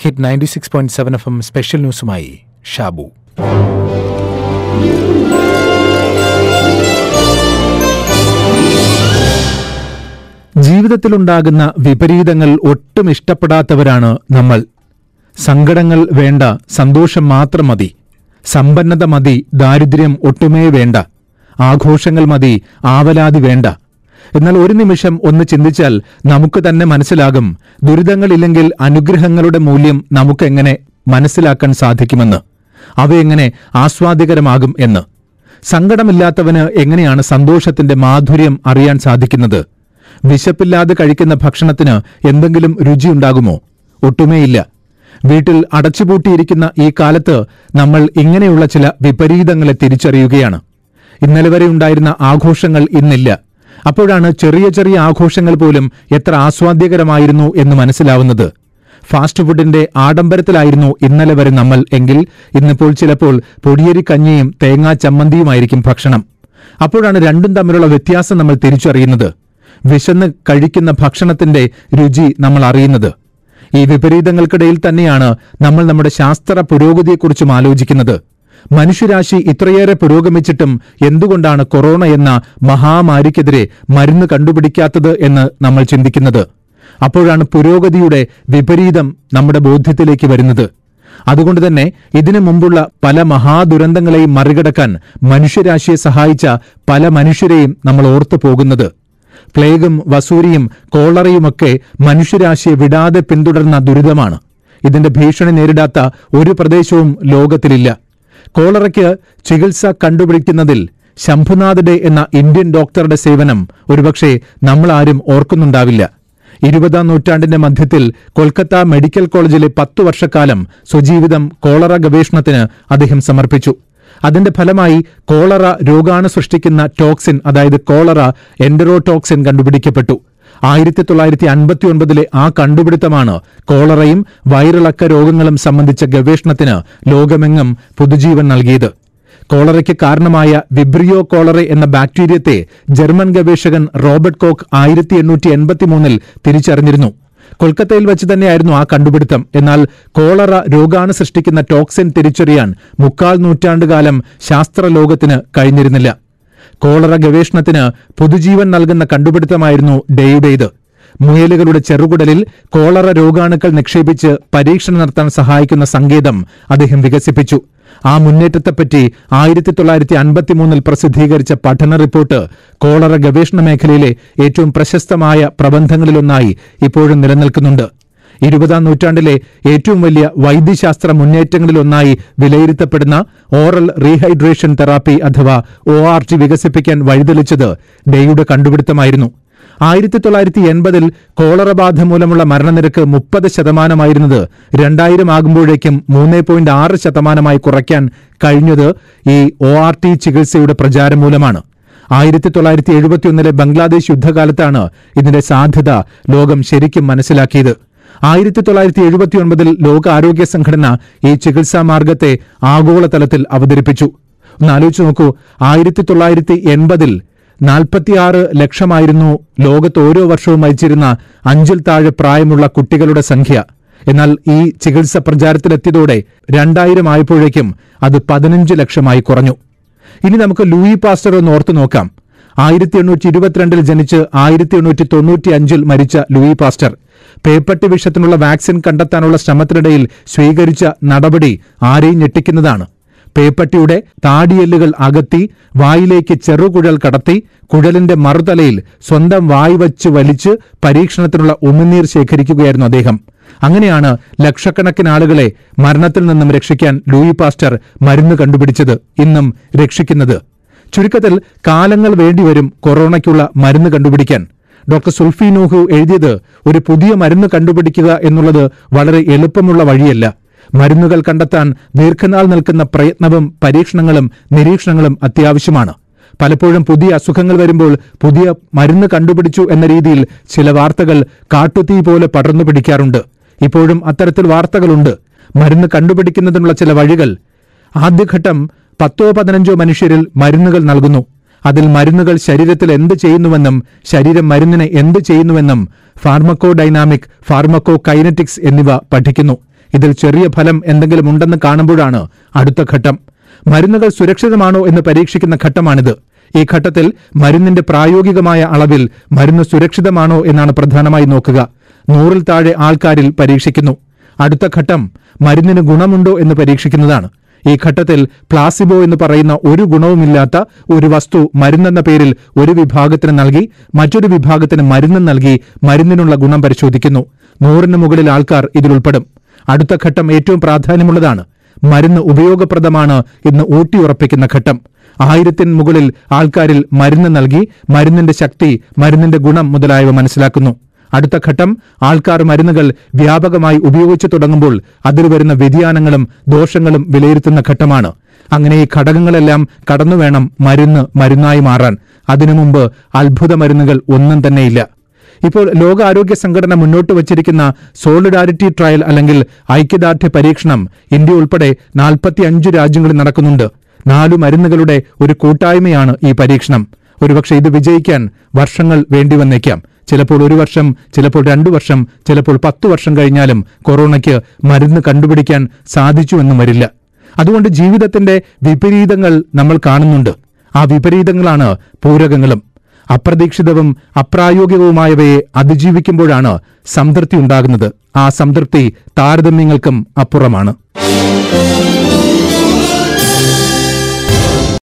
Hit ninety six point seven F M special ന്യൂസുമായി Shabu. ജീവിതത്തിലുണ്ടാകുന്ന വിപരീതങ്ങൾ ഒട്ടും ഇഷ്ടപ്പെടാത്തവരാണ് നമ്മൾ. സങ്കടങ്ങൾ വേണ്ട സന്തോഷം മാത്രം മതി. സമ്പന്നത മതി ദാരിദ്ര്യം ഒട്ടുമേ വേണ്ട. ആഘോഷങ്ങൾ മതി ആവലാതി വേണ്ട. എന്നാൽ ഒരു നിമിഷം ഒന്ന് ചിന്തിച്ചാൽ നമുക്ക് തന്നെ മനസ്സിലാകും ദുരിതങ്ങളില്ലെങ്കിൽ അനുഗ്രഹങ്ങളുടെ മൂല്യം നമുക്കെങ്ങനെ മനസ്സിലാക്കാൻ സാധിക്കുമെന്ന്. അവയെങ്ങനെ ആസ്വാദികരമാകും എന്ന്. സങ്കടമില്ലാത്തവന് എങ്ങനെയാണ് സന്തോഷത്തിന്റെ മാധുര്യം അറിയാൻ സാധിക്കുന്നത്? വിശപ്പില്ലാതെ കഴിക്കുന്ന ഭക്ഷണത്തിന് എന്തെങ്കിലും രുചിയുണ്ടാകുമോ ഒട്ടുമേയില്ല. വീട്ടിൽ അടച്ചുപൂട്ടിയിരിക്കുന്ന ഈ കാലത്ത് നമ്മൾ ഇങ്ങനെയുള്ള ചില വിപരീതങ്ങളെ തിരിച്ചറിയുകയാണ്. ഇന്നലെ വരെ ഉണ്ടായിരുന്ന ആഘോഷങ്ങൾ ഇന്നില്ല. അപ്പോഴാണ് ചെറിയ ചെറിയ ആഘോഷങ്ങൾ പോലും എത്ര ആസ്വാദ്യകരമായിരുന്നു എന്ന് മനസ്സിലാവുന്നത്. ഫാസ്റ്റ് ഫുഡിന്റെ ആഡംബരത്തിലായിരുന്നു ഇന്നലെ വരെ നമ്മൾ എങ്കിൽ ഇന്നിപ്പോൾ ചിലപ്പോൾ പൊടിയരി കഞ്ഞിയും തേങ്ങാ ചമ്മന്തിയുമായിരിക്കും ഭക്ഷണം. അപ്പോഴാണ് രണ്ടും തമ്മിലുള്ള വ്യത്യാസം നമ്മൾ തിരിച്ചറിയുന്നത്. വിശന്ന് കഴിക്കുന്ന ഭക്ഷണത്തിന്റെ രുചി നമ്മൾ അറിയുന്നത്. ഈ വിപരീതങ്ങൾക്കിടയിൽ തന്നെയാണ് നമ്മൾ നമ്മുടെ ശാസ്ത്ര പുരോഗതിയെക്കുറിച്ചും ആലോചിക്കുന്നത്. മനുഷ്യരാശി ഇത്രയേറെ പുരോഗമിച്ചിട്ടും എന്തുകൊണ്ടാണ് കൊറോണ എന്ന മഹാമാരിക്കെതിരെ മരുന്ന് കണ്ടുപിടിക്കാത്തത് എന്ന് നമ്മൾ ചിന്തിക്കുന്നത്? അപ്പോഴാണ് പുരോഗതിയുടെ വിപരീതം നമ്മുടെ ബോധ്യത്തിലേക്ക് വരുന്നത്. അതുകൊണ്ട് തന്നെ ഇതിനു മുമ്പുള്ള പല മഹാദുരന്തങ്ങളെയും മറികടക്കാൻ മനുഷ്യരാശിയെ സഹായിച്ച പല മനുഷ്യരെയും നമ്മൾ ഓർത്തു പോകുന്നത്. പ്ലേഗും വസൂരിയും കോളറയുമൊക്കെ മനുഷ്യരാശിയെ വിടാതെ പിന്തുടർന്ന ദുരിതമാണ്. ഇതിന്റെ ഭീഷണി നേരിടാത്ത ഒരു പ്രദേശവും ലോകത്തിലില്ല. കോളറയ്ക്ക് ചികിത്സ കണ്ടുപിടിക്കുന്നതിൽ ശംഭുനാഥ് ഡേ എന്ന ഇന്ത്യൻ ഡോക്ടറുടെ സേവനം ഒരുപക്ഷെ നമ്മൾ ആരും ഓർക്കുന്നുണ്ടാവില്ല. ഇരുപതാം നൂറ്റാണ്ടിന്റെ മധ്യത്തിൽ കൊൽക്കത്ത മെഡിക്കൽ കോളേജിലെ പത്തു വർഷക്കാലം സ്വജീവിതം കോളറ ഗവേഷണത്തിന് അദ്ദേഹം സമർപ്പിച്ചു. അതിന്റെ ഫലമായി കോളറ രോഗാണു സൃഷ്ടിക്കുന്ന ടോക്സിൻ അതായത് കോളറ എൻഡറോടോക്സിൻ കണ്ടുപിടിക്കപ്പെട്ടു. ആയിരത്തി തൊള്ളായിരത്തി അൻപത്തി ഒൻപതിലെ ആ കണ്ടുപിടുത്തമാണ് കോളറയും വയറിളക്ക രോഗങ്ങളും സംബന്ധിച്ച ഗവേഷണത്തിന് ലോകമെങ്ങും പുതുജീവൻ നൽകിയത്. കോളറയ്ക്ക് കാരണമായ വിബ്രിയോ കോളറ എന്ന ബാക്ടീരിയത്തെ ജർമ്മൻ ഗവേഷകൻ റോബർട്ട് കോക്ക് ആയിരത്തി എണ്ണൂറ്റി എൺപത്തിമൂന്നിൽ തിരിച്ചറിഞ്ഞിരുന്നു. കൊൽക്കത്തയിൽ വെച്ച് തന്നെയായിരുന്നു ആ കണ്ടുപിടുത്തം. എന്നാൽ കോളറ രോഗാണു സൃഷ്ടിക്കുന്ന ടോക്സിൻ തിരിച്ചറിയാൻ മുക്കാൽ നൂറ്റാണ്ടുകാലം ശാസ്ത്രലോകത്തിന് കഴിഞ്ഞിരുന്നില്ല. കോളറ ഗവേഷണത്തിന് പുതുജീവൻ നൽകുന്ന കണ്ടുപിടുത്തമായിരുന്നു ഡേയുടേത്. മുയലുകളുടെ ചെറുകുടലിൽ കോളറ രോഗാണുക്കൾ നിക്ഷേപിച്ച് പരീക്ഷണം നടത്താൻ സഹായിക്കുന്ന സങ്കേതം അദ്ദേഹം വികസിപ്പിച്ചു. ആ മുന്നേറ്റത്തെപ്പറ്റി ആയിരത്തി തൊള്ളായിരത്തി അൻപത്തിമൂന്നിൽ പ്രസിദ്ധീകരിച്ച പഠന റിപ്പോർട്ട് കോളറ ഗവേഷണ മേഖലയിലെ ഏറ്റവും പ്രശസ്തമായ പ്രബന്ധങ്ങളിലൊന്നായി ഇപ്പോഴും നിലനിൽക്കുന്നുണ്ട്. ഇരുപതാം നൂറ്റാണ്ടിലെ ഏറ്റവും വലിയ വൈദ്യശാസ്ത്ര മുന്നേറ്റങ്ങളിലൊന്നായി വിലയിരുത്തപ്പെടുന്ന ഓറൽ റീഹൈഡ്രേഷൻ തെറാപ്പി അഥവാ ഒ ആർ ടി വികസിപ്പിക്കാൻ വഴിതെളിച്ചത് ഡേയുടെ കണ്ടുപിടുത്തമായിരുന്നു. ആയിരത്തി തൊള്ളായിരത്തി എൺപതിൽ കോളറ ബാധ മൂലമുള്ള മരണനിരക്ക് മുപ്പത് ശതമാനമായിരുന്നത് രണ്ടായിരം ആകുമ്പോഴേക്കും മൂന്ന് പോയിന്റ് ആറ് ശതമാനമായി കുറയ്ക്കാൻ കഴിഞ്ഞത് ഈ ഒ ആർ ടി ചികിത്സയുടെ പ്രചാരം മൂലമാണ്. ആയിരത്തി തൊള്ളായിരത്തി എഴുപത്തിയൊന്നിലെ ബംഗ്ലാദേശ് യുദ്ധകാലത്താണ് ഇതിന്റെ സാധ്യത ലോകം ശരിക്കും മനസ്സിലാക്കിയത്. ആയിരത്തി തൊള്ളായിരത്തി എഴുപത്തിയൊൻപതിൽ ലോകാരോഗ്യ സംഘടന ഈ ചികിത്സാ മാർഗത്തെ ആഗോളതലത്തിൽ അവതരിപ്പിച്ചു. ഒന്ന് ആലോചിച്ച് നോക്കൂ ആയിരത്തി തൊള്ളായിരത്തി എൺപതിൽ നാൽപ്പത്തിയാറ് ലക്ഷമായിരുന്നു ലോകത്ത് ഓരോ വർഷവും മരിച്ചിരുന്ന അഞ്ചിൽ താഴെ പ്രായമുള്ള കുട്ടികളുടെ സംഖ്യ. എന്നാൽ ഈ ചികിത്സ പ്രചാരത്തിലെത്തിയതോടെ രണ്ടായിരം ആയപ്പോഴേക്കും അത് പതിനഞ്ച് ലക്ഷമായി കുറഞ്ഞു. ഇനി നമുക്ക് ലൂയി പാസ്റ്റർ ഒന്ന് ഓർത്തു നോക്കാം. ആയിരത്തി എണ്ണൂറ്റി ഇരുപത്തിരണ്ടിൽ ജനിച്ച് ആയിരത്തി എണ്ണൂറ്റി തൊണ്ണൂറ്റി അഞ്ചിൽ മരിച്ച ലൂയി പാസ്റ്റർ. പേപ്പട്ടി വിഷത്തിനുള്ള വാക്സിൻ കണ്ടെത്താനുള്ള ശ്രമത്തിനിടയിൽ സ്വീകരിച്ച നടപടി ആരെയും ഞെട്ടിക്കുന്നതാണ്. പേപ്പട്ടിയുടെ താടിയെല്ലുകൾ അകത്തി വായിലേക്ക് ചെറുകുഴൽ കടത്തി കുഴലിന്റെ മറുതലയിൽ സ്വന്തം വായ് വച്ച് വലിച്ച് പരീക്ഷണത്തിനുള്ള ഉമിനീർ ശേഖരിക്കുകയായിരുന്നു അദ്ദേഹം. അങ്ങനെയാണ് ലക്ഷക്കണക്കിന് ആളുകളെ മരണത്തിൽ നിന്നും രക്ഷിക്കാൻ ലൂയി പാസ്റ്റർ മരുന്ന് കണ്ടുപിടിച്ചത് ഇന്നും രക്ഷിക്കുന്നത്. ചുരുക്കത്തിൽ കാലങ്ങൾ വേണ്ടിവരും കൊറോണയ്ക്കുള്ള മരുന്ന് കണ്ടുപിടിക്കാൻ. ഡോക്ടർ സുൽഫി നൂഹു എഴുതിയത് ഒരു പുതിയ മരുന്ന് കണ്ടുപിടിക്കുക എന്നുള്ളത് വളരെ എളുപ്പമുള്ള വഴിയല്ല. മരുന്നുകൾ കണ്ടെത്താൻ ദീർഘനാൾ നിൽക്കുന്ന പ്രയത്നവും പരീക്ഷണങ്ങളും നിരീക്ഷണങ്ങളും അത്യാവശ്യമാണ്. പലപ്പോഴും പുതിയ അസുഖങ്ങൾ വരുമ്പോൾ പുതിയ മരുന്ന് കണ്ടുപിടിച്ചു എന്ന രീതിയിൽ ചില വാർത്തകൾ കാട്ടുതീ പോലെ പടർന്നു പിടിക്കാറുണ്ട്. ഇപ്പോഴും അത്തരത്തിൽ വാർത്തകളുണ്ട്. മരുന്ന് കണ്ടുപിടിക്കുന്നതിനുള്ള ചില വഴികൾ. ആദ്യഘട്ടം പത്തോ പതിനഞ്ചോ മനുഷ്യരിൽ മരുന്നുകൾ നൽകുന്നു. അതിൽ മരുന്നുകൾ ശരീരത്തിൽ എന്ത് ചെയ്യുന്നുവെന്നും ശരീരം മരുന്നിനെ എന്ത് ചെയ്യുന്നുവെന്നും ഫാർമക്കോ ഡൈനാമിക് ഫാർമക്കോ കൈനറ്റിക്സ് എന്നിവ പഠിക്കുന്നു. ഇതിൽ ചെറിയ ഫലം എന്തെങ്കിലും ഉണ്ടെന്ന് കാണുമ്പോഴാണ് അടുത്ത ഘട്ടം. മരുന്നുകൾ സുരക്ഷിതമാണോ എന്ന് പരീക്ഷിക്കുന്ന ഘട്ടമാണിത്. ഈ ഘട്ടത്തിൽ മരുന്നിന്റെ പ്രായോഗികമായ അളവിൽ മരുന്ന് സുരക്ഷിതമാണോ എന്നാണ് പ്രധാനമായി നോക്കുക. നൂറിൽ താഴെ ആൾക്കാരിൽ പരീക്ഷിക്കുന്നു. അടുത്ത ഘട്ടം മരുന്നിന് ഗുണമുണ്ടോ എന്ന് പരീക്ഷിക്കുന്നതാണ്. ഈ ഘട്ടത്തിൽ പ്ലാസിബോ എന്ന് പറയുന്ന ഒരു ഗുണവുമില്ലാത്ത ഒരു വസ്തു മരുന്നെന്ന പേരിൽ ഒരു വിഭാഗത്തിന് നൽകി മറ്റൊരു വിഭാഗത്തിന് മരുന്ന് നൽകി മരുന്നിനുള്ള ഗുണം പരിശോധിക്കുന്നു. നൂറിന് മുകളിൽ ആൾക്കാർ ഇതിലുൾപ്പെടും അടുത്ത ഘട്ടം ഏറ്റവും പ്രാധാന്യമുള്ളതാണ്. മരുന്ന് ഉപയോഗപ്രദമാണ് എന്ന് ഊട്ടിയുറപ്പിക്കുന്ന ഘട്ടം. ആയിരത്തിന് മുകളിൽ ആൾക്കാരിൽ മരുന്ന് നൽകി മരുന്നിന്റെ ശക്തി മരുന്നിന്റെ ഗുണം മുതലായവ മനസ്സിലാക്കുന്നു. അടുത്ത ഘട്ടം ആൾക്കാർ മരുന്നുകൾ വ്യാപകമായി ഉപയോഗിച്ചു തുടങ്ങുമ്പോൾ അതിൽ വരുന്ന വ്യതിയാനങ്ങളും ദോഷങ്ങളും വിലയിരുത്തുന്ന ഘട്ടമാണ്. അങ്ങനെ ഈ ഘടകങ്ങളെല്ലാം കടന്നുവേണം മരുന്ന് മരുന്നായി മാറാൻ. അതിനു മുമ്പ് അത്ഭുത മരുന്നുകൾ ഒന്നും തന്നെയില്ല. ഇപ്പോൾ ലോകാരോഗ്യ സംഘടന മുന്നോട്ട് വച്ചിരിക്കുന്ന സോളിഡാരിറ്റി ട്രയൽ അല്ലെങ്കിൽ ഐക്യദാർഢ്യ പരീക്ഷണം ഇന്ത്യ ഉൾപ്പെടെ നാൽപ്പത്തിയഞ്ച് രാജ്യങ്ങളിൽ നടക്കുന്നുണ്ട്. നാലു മരുന്നുകളുടെ ഒരു കൂട്ടായ്മയാണ് ഈ പരീക്ഷണം. ഒരുപക്ഷെ ഇത് വിജയിക്കാൻ വർഷങ്ങൾ വേണ്ടിവന്നേക്കാം ചിലപ്പോൾ ഒരു വർഷം ചിലപ്പോൾ രണ്ടു വർഷം ചിലപ്പോൾ പത്തു വർഷം കഴിഞ്ഞാലും കൊറോണയ്ക്ക് മരുന്ന് കണ്ടുപിടിക്കാൻ സാധിച്ചുവെന്നും വരില്ല. അതുകൊണ്ട് ജീവിതത്തിന്റെ വിപരീതങ്ങൾ നമ്മൾ കാണുന്നുണ്ട്. ആ വിപരീതങ്ങളാണ് പൂരകങ്ങളും. അപ്രതീക്ഷിതവും അപ്രായോഗികവുമായവയെ അതിജീവിക്കുമ്പോഴാണ് സംതൃപ്തി ഉണ്ടാകുന്നത്. ആ സംതൃപ്തി താരതമ്യങ്ങൾക്കും അപ്പുറമാണ്.